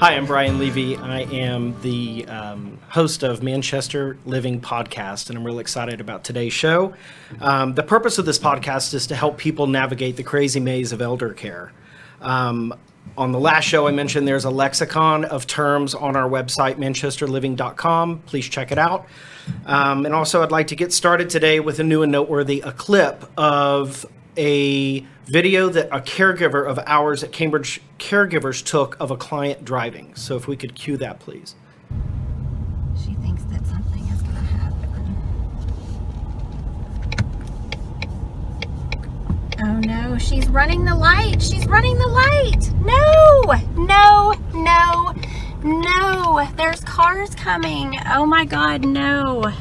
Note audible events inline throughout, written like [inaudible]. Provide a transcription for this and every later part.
Hi, I'm Brian Levy. I am the um, host of Manchester Living Podcast, and I'm really excited about today's show. Um, the purpose of this podcast is to help people navigate the crazy maze of elder care. Um, on the last show, I mentioned there's a lexicon of terms on our website, manchesterliving.com. Please check it out. Um, and also, I'd like to get started today with a new and noteworthy a clip of a video that a caregiver of ours at Cambridge Caregivers took of a client driving. So if we could cue that, please. She thinks that something is going to happen. Oh no, she's running the light. She's running the light. No, no, no, no. There's cars coming. Oh my god, no.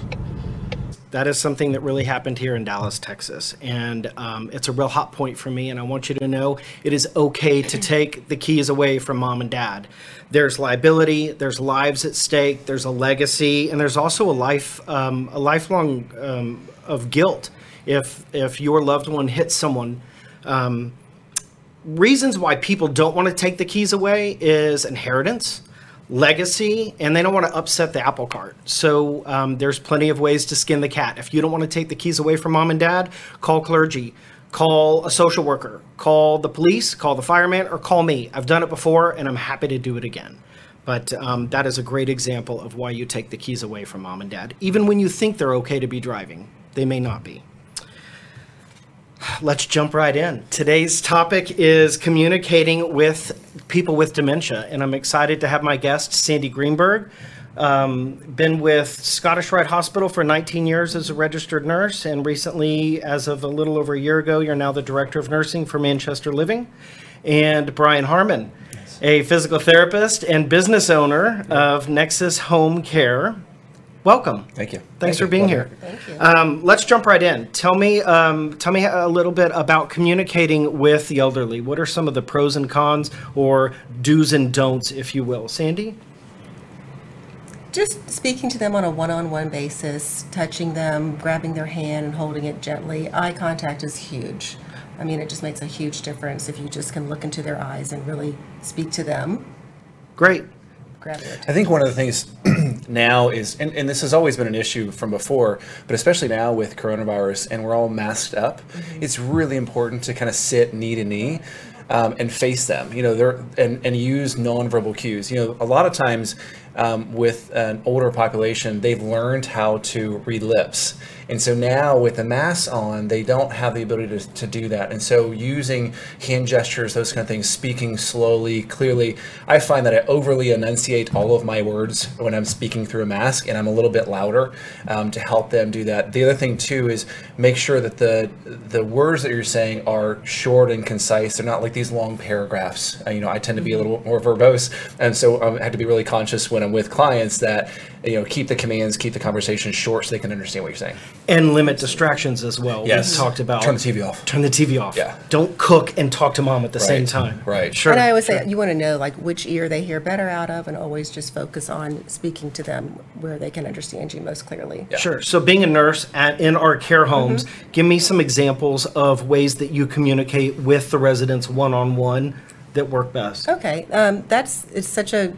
That is something that really happened here in Dallas, Texas. And um, it's a real hot point for me. And I want you to know it is okay to take the keys away from mom and dad. There's liability, there's lives at stake, there's a legacy, and there's also a life, um, a lifelong um, of guilt if if your loved one hits someone. Um, reasons why people don't want to take the keys away is inheritance legacy and they don't want to upset the apple cart. So um, there's plenty of ways to skin the cat. If you don't want to take the keys away from mom and dad, call clergy, call a social worker, call the police, call the fireman, or call me. I've done it before and I'm happy to do it again. But um, that is a great example of why you take the keys away from mom and dad. Even when you think they're okay to be driving, they may not be. Let's jump right in. Today's topic is communicating with people with dementia, and I'm excited to have my guest, Sandi Greenberg. Um, been with Scottish Rite Hospital for 19 years as a registered nurse, and recently, as of a little over a year ago, you're now the director of nursing for Manchester Living. And Brian Harmon, a physical therapist and business owner of Nexus Home Care. Welcome. Thank you. Thanks Thank for you. being Pleasure. here. Thank you. Um, let's jump right in. Tell me, um, tell me a little bit about communicating with the elderly. What are some of the pros and cons, or do's and don'ts, if you will? Sandi. Just speaking to them on a one-on-one basis, touching them, grabbing their hand and holding it gently. Eye contact is huge. I mean, it just makes a huge difference if you just can look into their eyes and really speak to them, Great. grab their I think one of the things [clears throat] now is, and, and this has always been an issue from before, but especially now with coronavirus and we're all masked up, it's really important to kind of sit knee to knee. Um, and face them, you know, they're and, and use nonverbal cues. You know, a lot of times um, with an older population, they've learned how to read lips, and so now with the mask on, they don't have the ability to, to do that. And so using hand gestures, those kind of things, speaking slowly, clearly, I find that I overly enunciate all of my words when I'm speaking through a mask, and I'm a little bit louder um, to help them do that. The other thing too is make sure that the the words that you're saying are short and concise. They're not like these long paragraphs. Uh, you know, I tend to be a little more verbose, and so um, I have to be really conscious when I'm with clients that you know keep the commands, keep the conversation short, so they can understand what you're saying. And limit distractions as well. Yes. We talked about Turn the TV off. Turn the TV off. Yeah. Don't cook and talk to mom at the same time. Right. Sure. And I always say, you want to know like which ear they hear better out of and always just focus on speaking to them where they can understand you most clearly. Yeah. Sure. So, being a nurse at, in our care homes, give me some examples of ways that you communicate with the residents one on one that work best. Okay, um, that's, it's such a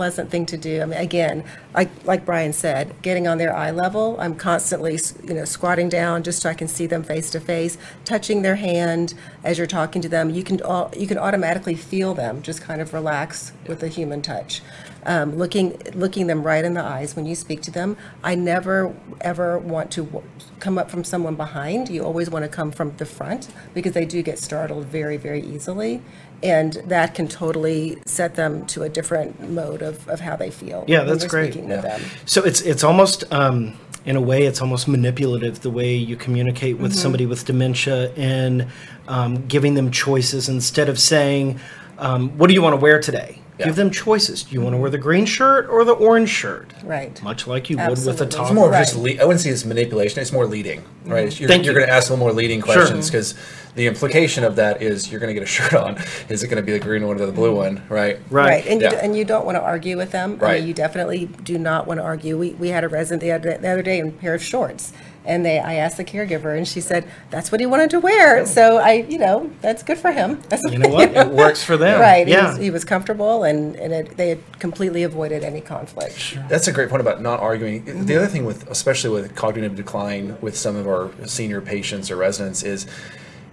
pleasant thing to do. I mean, again, like, like Brian said, getting on their eye level, I'm constantly, you know, squatting down just so I can see them face to face, touching their hand as you're talking to them. You can, au- you can automatically feel them, just kind of relax with a human touch. Um, looking, looking them right in the eyes when you speak to them. I never, ever want to w- come up from someone behind. You always want to come from the front because they do get startled very, very easily. And that can totally set them to a different mode of, of how they feel. Yeah, that's great. Speaking with Yeah. them. So it's it's almost um, in a way it's almost manipulative the way you communicate with Mm-hmm. somebody with dementia and um, giving them choices instead of saying, um, "What do you want to wear today?" Yeah. Give them choices. Do you want to wear the green shirt or the orange shirt? Right. Much like you would with a Absolutely. top. It's more Right. just le- I wouldn't say it's manipulation. It's more leading, mm-hmm. right? You're, Thank you're you. going to ask a little more leading questions because the implication of that is you're going to get a shirt on. [laughs] Is it going to be the green one or the blue mm-hmm. one, right? Right. And, you, Yeah. and you don't want to argue with them. I Right. mean, you definitely do not want to argue. We, we had a resident the other, the other day in a pair of shorts. And they, I asked the caregiver, and she said that's what he wanted to wear. So I, you know, that's good for him. That's You know [laughs] what? It works for them. Right. He, Yeah. was, he was comfortable, and, and it, they had completely avoided any conflict. That's a great point about not arguing. The mm-hmm. other thing with, especially with cognitive decline with some of our senior patients or residents, is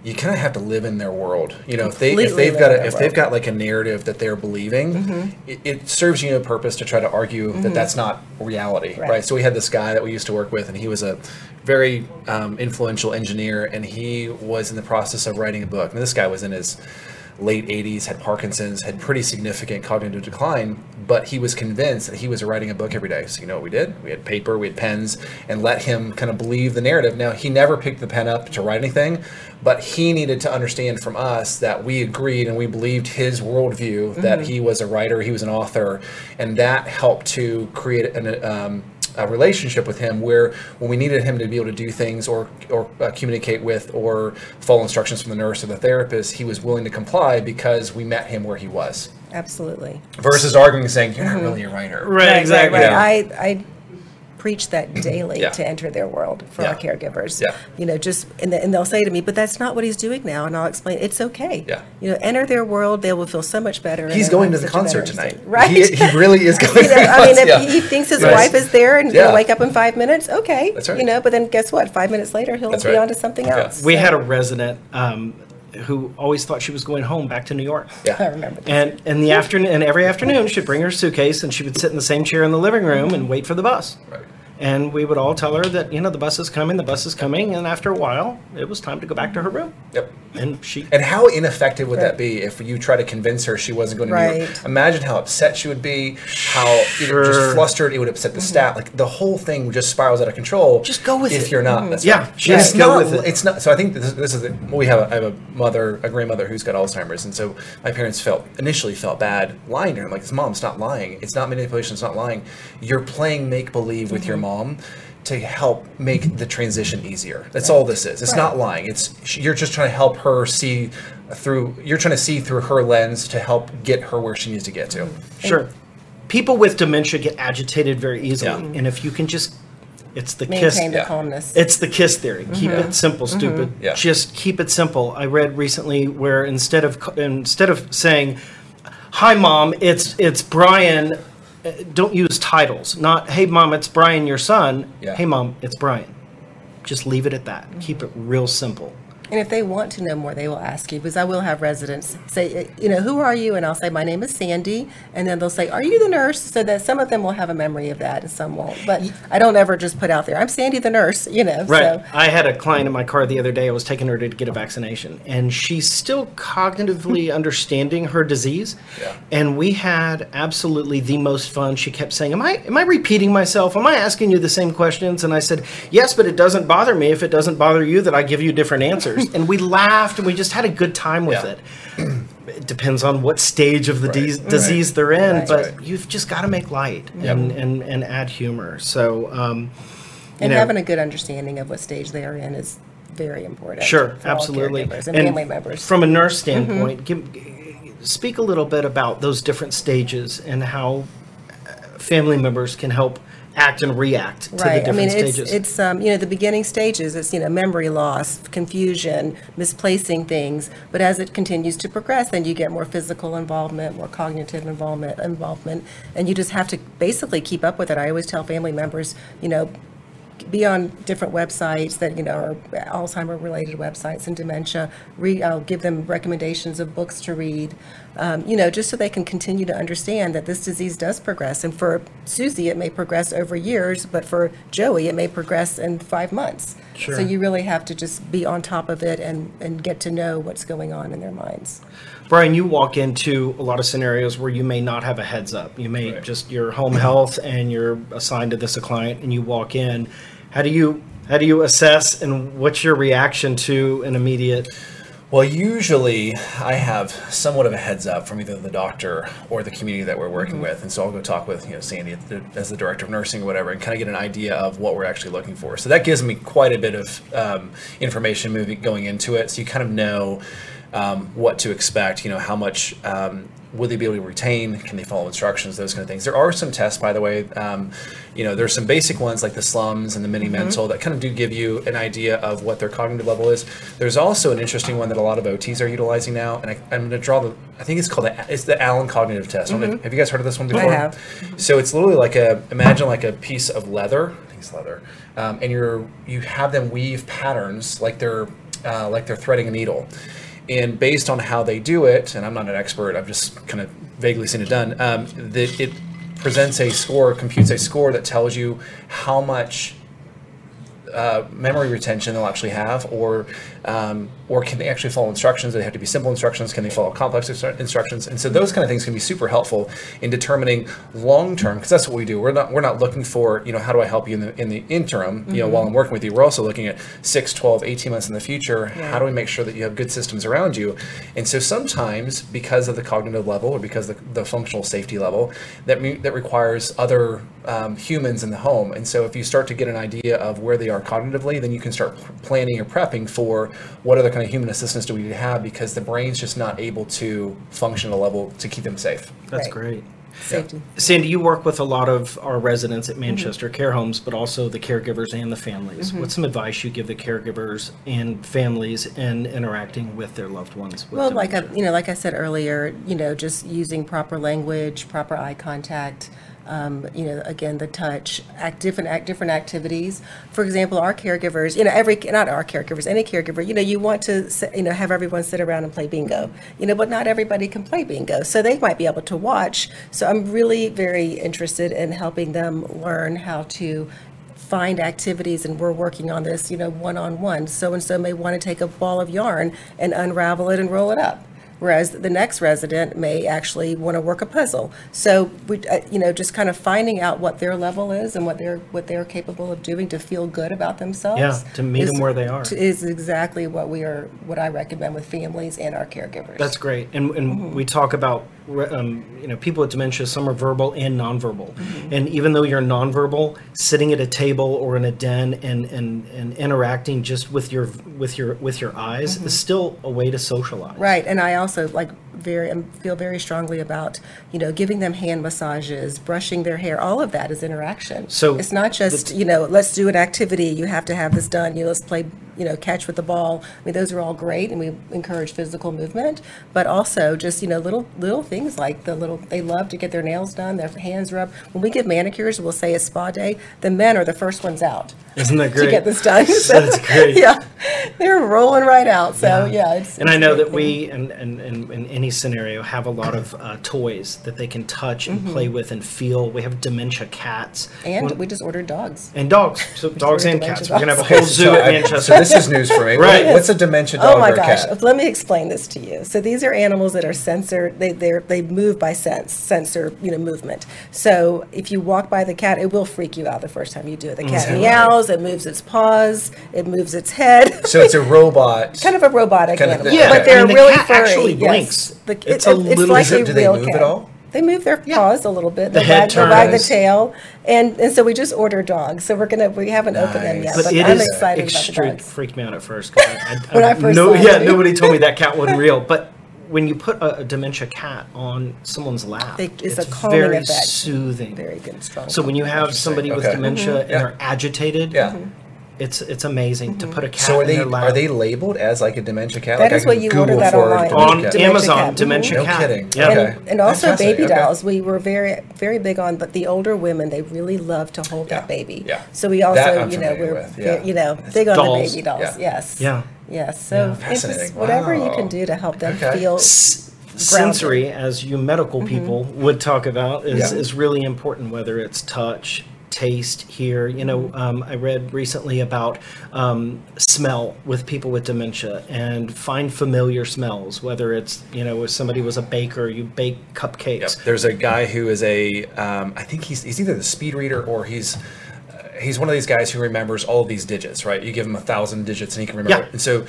you kind of have to live in their world. You know, if they if Completely they've live got in a, their if they've world. got like a narrative that they're believing, mm-hmm. it, it serves you no purpose to try to argue that mm-hmm. that's not reality, right. Right. So we had this guy that we used to work with, and he was a very um, influential engineer, and he was in the process of writing a book. And this guy was in his late 80s, had Parkinson's, had pretty significant cognitive decline, but he was convinced that he was writing a book every day. So, you know what we did? We had paper, we had pens, and let him kind of believe the narrative. Now, he never picked the pen up to write anything, but he needed to understand from us that we agreed and we believed his worldview that he was a writer, he was an author, and that helped to create an, um, a relationship with him where when we needed him to be able to do things or or uh, communicate with or follow instructions from the nurse or the therapist, he was willing to comply because we met him where he was. Absolutely. Versus arguing saying, "You're not really a writer." Right, exactly. Right, Yeah. I, I preach that [clears throat] daily Yeah. to enter their world for our caregivers. Yeah. You know, just and, the, and they'll say to me, "But that's not what he's doing now," and I'll explain. It's okay. Yeah. You know, enter their world. They will feel so much better. He's going to the such a better concert tonight. Right. He, he really is [laughs] going You to know, the I mean, if Yeah. he thinks his Right. wife is there and Yeah. gonna wake up in five minutes, okay. That's right. You know, but then guess what? Five minutes later, he'll That's be right. on to something Yeah. else. We So, had a resident um, who always thought she was going home back to New York. Yeah, I remember. That. And in the afternoon, and every afternoon, she'd bring her suitcase and she would sit in the same chair in the living room and wait for the bus. Right. And we would all tell her that you know the bus is coming, the bus is coming, and after a while, it was time to go back to her room. Yep. And she And how ineffective would that be if you try to convince her she wasn't going to New York? Right. Imagine how upset she would be, how Sure. just flustered, it would upset the mm-hmm. staff. Like the whole thing just spirals out of control. Just go with if it. If you're not. That's Yeah, right. just it's go not, with it. It's not. So I think this, this is the, we have. A, I have a mother, a grandmother who's got Alzheimer's, and so my parents felt initially felt bad lying to her. I'm like, this mom's not lying. It's not manipulation. It's not lying. You're playing make believe with your mm-hmm. mom. To help make the transition easier. That's all this is. It's not lying. It's you're just trying to help her see through. You're trying to see through her lens to help get her where she needs to get to. Mm-hmm. sure. People with dementia get agitated very easily, Yeah. and if you can just, it's the kiss. Maintain the yeah. calmness. It's the KISS theory. Mm-hmm. Keep it simple, mm-hmm. stupid. Yeah. Just keep it simple. I read recently where instead of instead of saying, "Hi, mom, it's it's Brian," Uh, don't use titles. Not, "Hey, mom, it's Brian, your son." Yeah. Hey, mom, it's Brian. Just leave it at that. Mm-hmm. Keep it real simple. And if they want to know more, they will ask you because I will have residents say, uh, you know, who are you? And I'll say, my name is Sandi. And then they'll say, are you the nurse? So that some of them will have a memory of that and some won't. But I don't ever just put out there, I'm Sandi the nurse, you know. Right. So, I had a client in my car the other day. I was taking her to get a vaccination, and she's still cognitively [laughs] understanding her disease. Yeah. And we had absolutely the most fun. She kept saying, "Am I am I repeating myself? Am I asking you the same questions?" And I said, "Yes, but it doesn't bother me if it doesn't bother you that I give you different answers." And we laughed and we just had a good time with Yeah. it. It depends on what stage of the Right. dis- Right. disease they're in, Right. but Right. you've just got to make light and, and, and add humor. So, um, you and know, having a good understanding of what stage they are in is very important. Sure, for absolutely. caregivers And family members. From a nurse standpoint, give, speak a little bit about those different stages and how uh, family members can help act and react to the Right. I mean, it's, stages. it's, um, you know, the beginning stages, it's, you know, memory loss, confusion, misplacing things. But as it continues to progress, then you get more physical involvement, more cognitive involvement, involvement. And you just have to basically keep up with it. I always tell family members, you know, be on different websites that you know are Alzheimer related websites and dementia. Re, I'll give them recommendations of books to read, um, you know, just so they can continue to understand that this disease does progress. And for Susie, it may progress over years, but for Joey, it may progress in five months. Sure. So you really have to just be on top of it and, and get to know what's going on in their minds. Brian, you walk into a lot of scenarios where you may not have a heads up. You may Right. just your home health and you're assigned to this a client and you walk in. How do you how do you assess and what's your reaction to an immediate Well, usually I have somewhat of a heads up from either the doctor or the community that we're working with, and so I'll go talk with you know Sandi as the director of nursing or whatever, and kind of get an idea of what we're actually looking for. So that gives me quite a bit of um, information moving going into it, so you kind of know um, what to expect. You know how much. Um, will they be able to retain? Can they follow instructions? Those kind of things. There are some tests, by the way. Um, you know, there's some basic ones like the slums and the mini mental that kind of do give you an idea of what their cognitive level is. There's also an interesting one that a lot of OTs are utilizing now, and I, I'm going to draw the. I think it's called the it's the Allen Cognitive Test. I know- Have you guys heard of this one before? have. So it's literally like a imagine like a piece of leather. I think it's leather, um, and you're you have them weave patterns like they're uh, like they're threading a needle. And based on how they do it, and I'm not an expert, I've just kind of vaguely seen it done. Um, that it presents a score, computes a score that tells you how much uh, memory retention they'll actually have, or um, or can they actually follow instructions? Do they have to be simple instructions? Can they follow complex instructions? And so those kind of things can be super helpful in determining long term, because that's what we do. We're not we're not looking for you know how do I help you in the in the interim, you know, while I'm working with you. We're also looking at 6, 12, 18 months in the future. How do we make sure that you have good systems around you? And so sometimes because of the cognitive level or because of the, the functional safety level, that me, that requires other um, humans in the home. And so if you start to get an idea of where they are cognitively, then you can start planning or prepping for what other kind of human assistance do we need to have because the brain's just not able to function at a level to keep them safe. That's Right. great. Safety. Sandi, you work with a lot of our residents at mm-hmm. Manchester care homes, but also the caregivers and the families. Mm-hmm. What's some advice you give the caregivers and families in interacting with their loved ones? With Well, like I, um, you know, like I said earlier, you know, just using proper language, proper eye contact. Um, you know, again, the touch, act different act different activities. For example, our caregivers, you know, every not our caregivers, any caregiver, you know, you want to, you know, have everyone sit around and play bingo. You know, but not everybody can play bingo, so they might be able to watch. So I'm really very interested in helping them learn how to find activities and we're working on this, you know, one-on-one. So and so may want to take a ball of yarn and unravel it and roll it up. Whereas the next resident may actually want to work a puzzle. So we, uh, you know, just kind of finding out what their level is and what they're what they're capable of doing to feel good about themselves. Yeah, to meet is- them where they are. Is exactly what we are, what I recommend with families and our caregivers. That's great. And, and Mm-hmm. we talk about, um, you know, people with dementia, some are verbal and nonverbal. Mm-hmm. And even though you're nonverbal, sitting at a table or in a den and, and, and interacting just with your, with your, with your eyes Mm-hmm. is still a way to socialize. Right, and I also like very um, feel very strongly about you know giving them hand massages, brushing their hair. All of that is interaction. So it's not just you know let's do an activity. You have to have this done. You know, let's play you know catch with the ball. I mean those are all great, and we encourage physical movement, but also just you know little little things like the little they love to get their nails done, their hands rubbed. When we give manicures, we'll say it's spa day. The men are the first ones out Isn't that great? to get this done. [laughs] So, That's great. yeah, they're rolling right out. So yeah, it's And I know that thing. we, and in, in, in any scenario, have a lot of uh, toys that they can touch and play with and feel. We have dementia cats. Mm-hmm. And When- we just ordered dogs. and dogs. So [laughs] dogs and dementia cats. We're gonna have a whole zoo so, at I- Manchester. so this is news for me. Right. What- What's a dementia dog Oh my or gosh! cat? Let me explain this to you. So these are animals that are sensor. They they they move by sense, sensor, you know, movement. So if you walk by the cat, it will freak you out the first time you do it. The cat [laughs] Mm. meows. It moves its paws. It moves its head. So it's a [laughs] robot. kind of a robotic Kind of animal. Yeah, but they're I mean, the really cat furry. actually yes. blinks. The, It's it's, a it's little- like a do they real move cat. at all? They move their paws a little bit. The head wag, wag the tail, and and so we just ordered dogs. So we're gonna we haven't opened them yet, but but it I'm is excited extreme. about the dogs. Freaked me out at first. I, I, [laughs] When I first no, it, yeah, nobody told me that cat wasn't [laughs] real. But when you put a, a dementia cat on someone's lap, it's, it's a calming very effect. soothing. Very good, strong. So when you have somebody with Okay. dementia mm-hmm. and Yeah. they're agitated, Yeah. Mm-hmm. It's it's amazing to put a cat So are in they their lap. are they labeled as like a dementia cat? That like I is what you Google order that for online. dementia on cat. Dementia Amazon? cat. Dementia No cat. kidding. Yeah. Okay. And, and also fascinating. baby Okay. dolls. We were very very big on, but the older women they really love to hold Yeah. that baby. Yeah. So we also, you know, we're with, yeah. you know big on the baby dolls. Yeah. Yes. Yeah. Yes. So Yeah. it's just Fascinating. whatever you can do to help them Okay. feel. sensory, as you medical people would talk about, is, Mm-hmm. Yeah. is really important, whether it's touch, taste, here. You know, um, I read recently about um, smell with people with dementia and find familiar smells, whether it's, you know, if somebody was a baker, you bake Yep. cupcakes. There's a guy who is a, um, I think he's, he's either the speed reader or he's, uh, he's one of these guys who remembers all of these digits, right? You give him a thousand digits and he can remember Yeah. And so,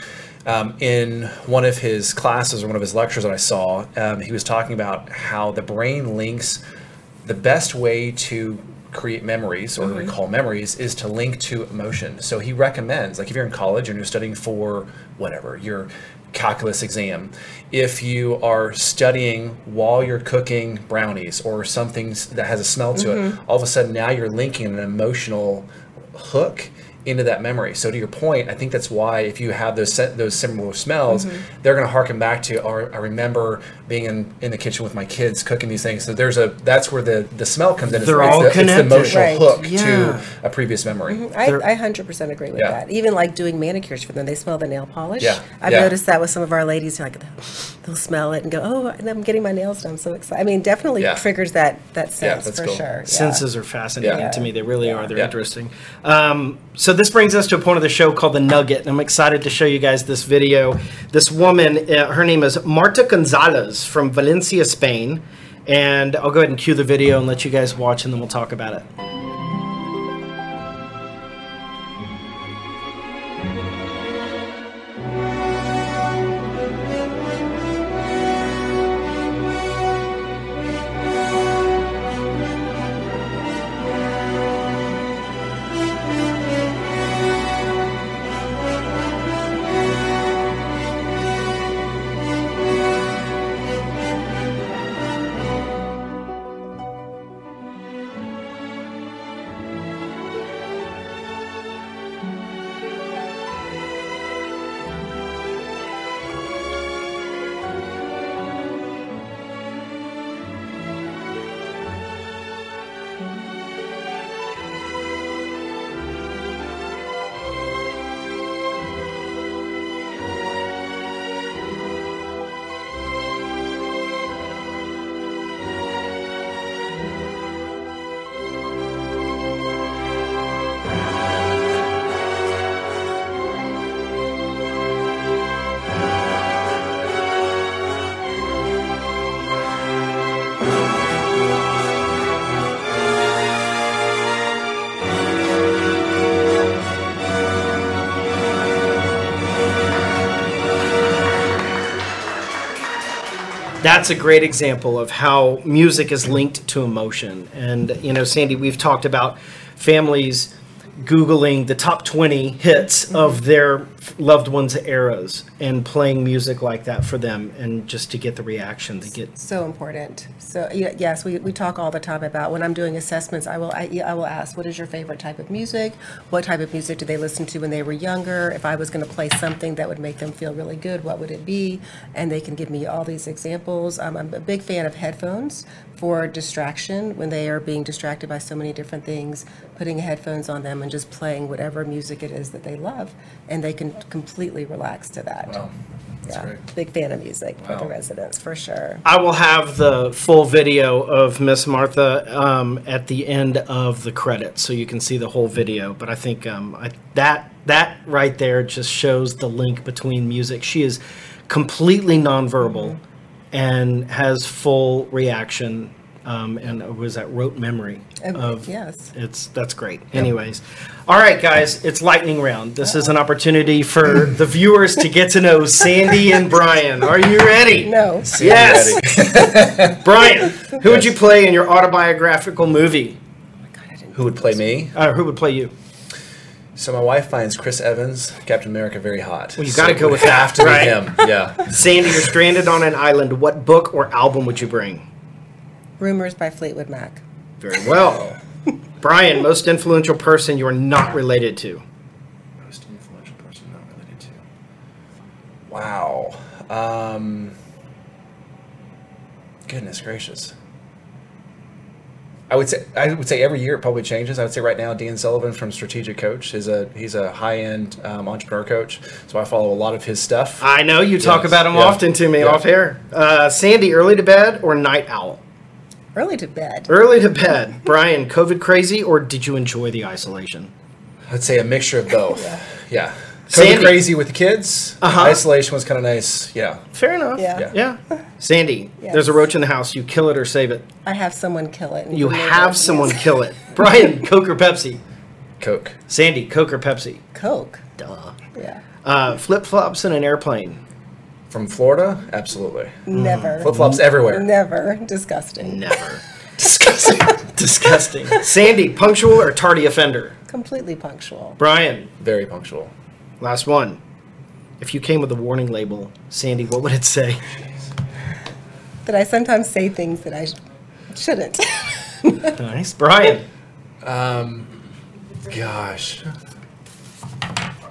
um, in one of his classes or one of his lectures that I saw, um, he was talking about how the brain links the best way to create memories or mm-hmm. recall memories is to link to emotion. So he recommends, like if you're in college and you're studying for whatever, your calculus exam, if you are studying while you're cooking brownies or something that has a smell to it, mm-hmm. all of a sudden now you're linking an emotional hook into that memory. So to your point, I think that's why if you have those se- those similar smells, they're going to harken back to. Or I remember being in, in the kitchen with my kids cooking these things. So there's a that's where the the smell comes in. It's- They're it's all the, It's connected. the emotional Right. hook Yeah. to a previous memory. I, They're- I 100% agree with Yeah. that. Even like doing manicures for them, they smell the nail polish. Yeah, I've yeah. noticed that with some of our ladies. They're like, they'll smell it and go, oh, and I'm getting my nails done. I'm so excited. I mean, definitely Yeah. triggers that that Yeah, sense that's for cool. sure. Yeah. Senses are fascinating Yeah. to me. They really are. They're Yeah. interesting. Um, so this brings us to a point of the show called the Nugget. And I'm excited to show you guys this video. This woman, uh, her name is Marta Gonzalez from Valencia, Spain. And I'll go ahead and cue the video and let you guys watch, and then we'll talk about it. That's a great example of how music is linked to emotion. And, you know, Sandi, we've talked about families Googling the top 20 hits of their loved ones' eras and playing music like that for them and just to get the reaction, to get. So important. So yes, we, we talk all the time about when I'm doing assessments. I will I, I will ask, what is your favorite type of music? What type of music did they listen to when they were younger? If I was going to play something that would make them feel really good, what would it be? And they can give me all these examples. Um, I'm a big fan of headphones for distraction when they are being distracted by so many different things. Putting headphones on them and just playing whatever music it is that they love, and they can completely relax to that. Wow, that's yeah, great. big fan of music for the Wow. residents for sure. I will have the full video of Miss Martha um, at the end of the credits, so you can see the whole video. But I think um, I, that that right there just shows the link between music. She is completely nonverbal and has full reaction, um, and was that rote memory of yes. It's that's great. Anyways, all right, guys, it's lightning round. This is an opportunity for the viewers to get to know Sandi and Brian. Are you ready? No. Yes. [laughs] Brian, who would you play in your autobiographical movie? Oh God, Who would play me? Uh, who would play you? So my wife finds Chris Evans, Captain America, very hot. Well, you gotta it go would with that, have to right? him. Yeah. Sandi, you're stranded on an island. What book or album would you bring? Rumors by Fleetwood Mac. Very well. Brian, most influential person you are not related to. Most influential person not related to. Wow. Um, goodness gracious. I would say I would say every year it probably changes. I would say right now Dean Sullivan from Strategic Coach is a he's a high end um, entrepreneur coach, so I follow a lot of his stuff. I know you talk Yes, about him yeah, often to me yeah. off air. Uh, Sandi, early to bed or night owl? Early to bed. Early to bed. Brian, COVID crazy or did you enjoy the isolation? I'd say a mixture of both. yeah. Sandi. COVID crazy with the kids. Uh-huh. Isolation was kind of nice. Yeah. Fair enough. Yeah. Yeah. Sandi, Yes. there's a roach in the house. You kill it or save it. I have someone kill it. You have it. someone Yes. kill it. Brian, [laughs] Coke or Pepsi? Coke. Sandi, Coke or Pepsi? Coke. Duh. Yeah. Uh, Flip flops in an airplane? From Florida? Absolutely. Never. Flip flops mm. everywhere. Never. Disgusting. Never. [laughs] Disgusting. Disgusting. [laughs] Sandi, punctual or tardy offender? Completely punctual. Brian, Very punctual. last one. if you came with a warning label, Sandi, what would it say? That I sometimes say things that I sh- shouldn't. [laughs] Nice. Brian. Um, gosh.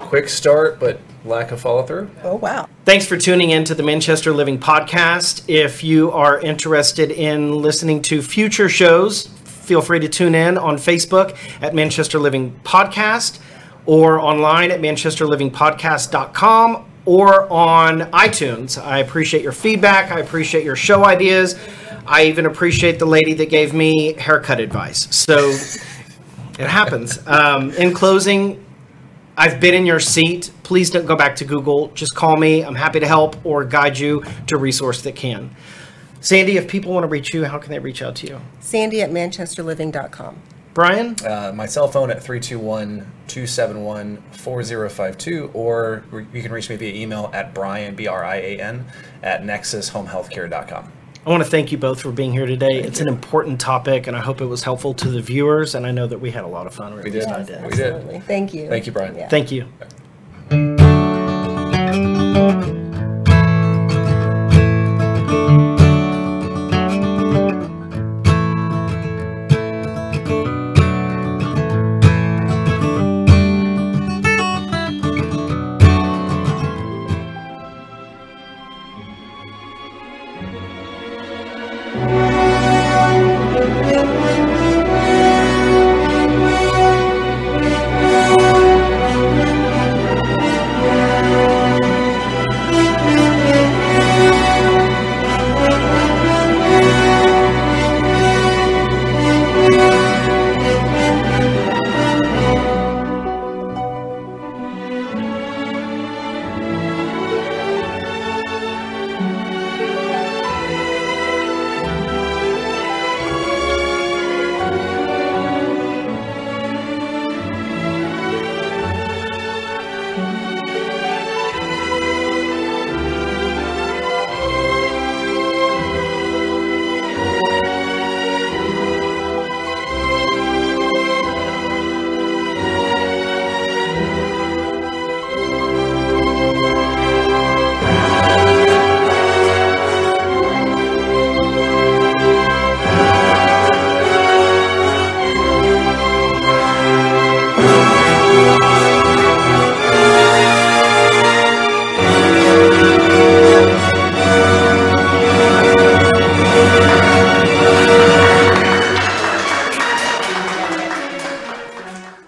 Quick start, but lack of follow through. oh, wow. Thanks for tuning in to the Manchester Living Podcast. If you are interested in listening to future shows, feel free to tune in on Facebook at Manchester Living Podcast or online at manchesterlivingpodcast.com or on iTunes. I appreciate your feedback. I appreciate your show ideas. I even appreciate the lady that gave me haircut advice. So [laughs] it happens. Um, in closing, I've been in your seat. Please don't go back to Google. Just call me. I'm happy to help or guide you to a resource that can. Sandi, if people want to reach you, how can they reach out to you? Sandi at manchesterliving.com. Brian? Uh, my cell phone at 321 271 4052, or you can reach me via email at brian, B R I A N, at nexushomehealthcare.com. I want to thank you both for being here today. it's an important topic, and I hope it was helpful to the viewers. And I know that we had a lot of fun. We did. I We did. Thank you. Thank you, Brian. Yeah. Thank you.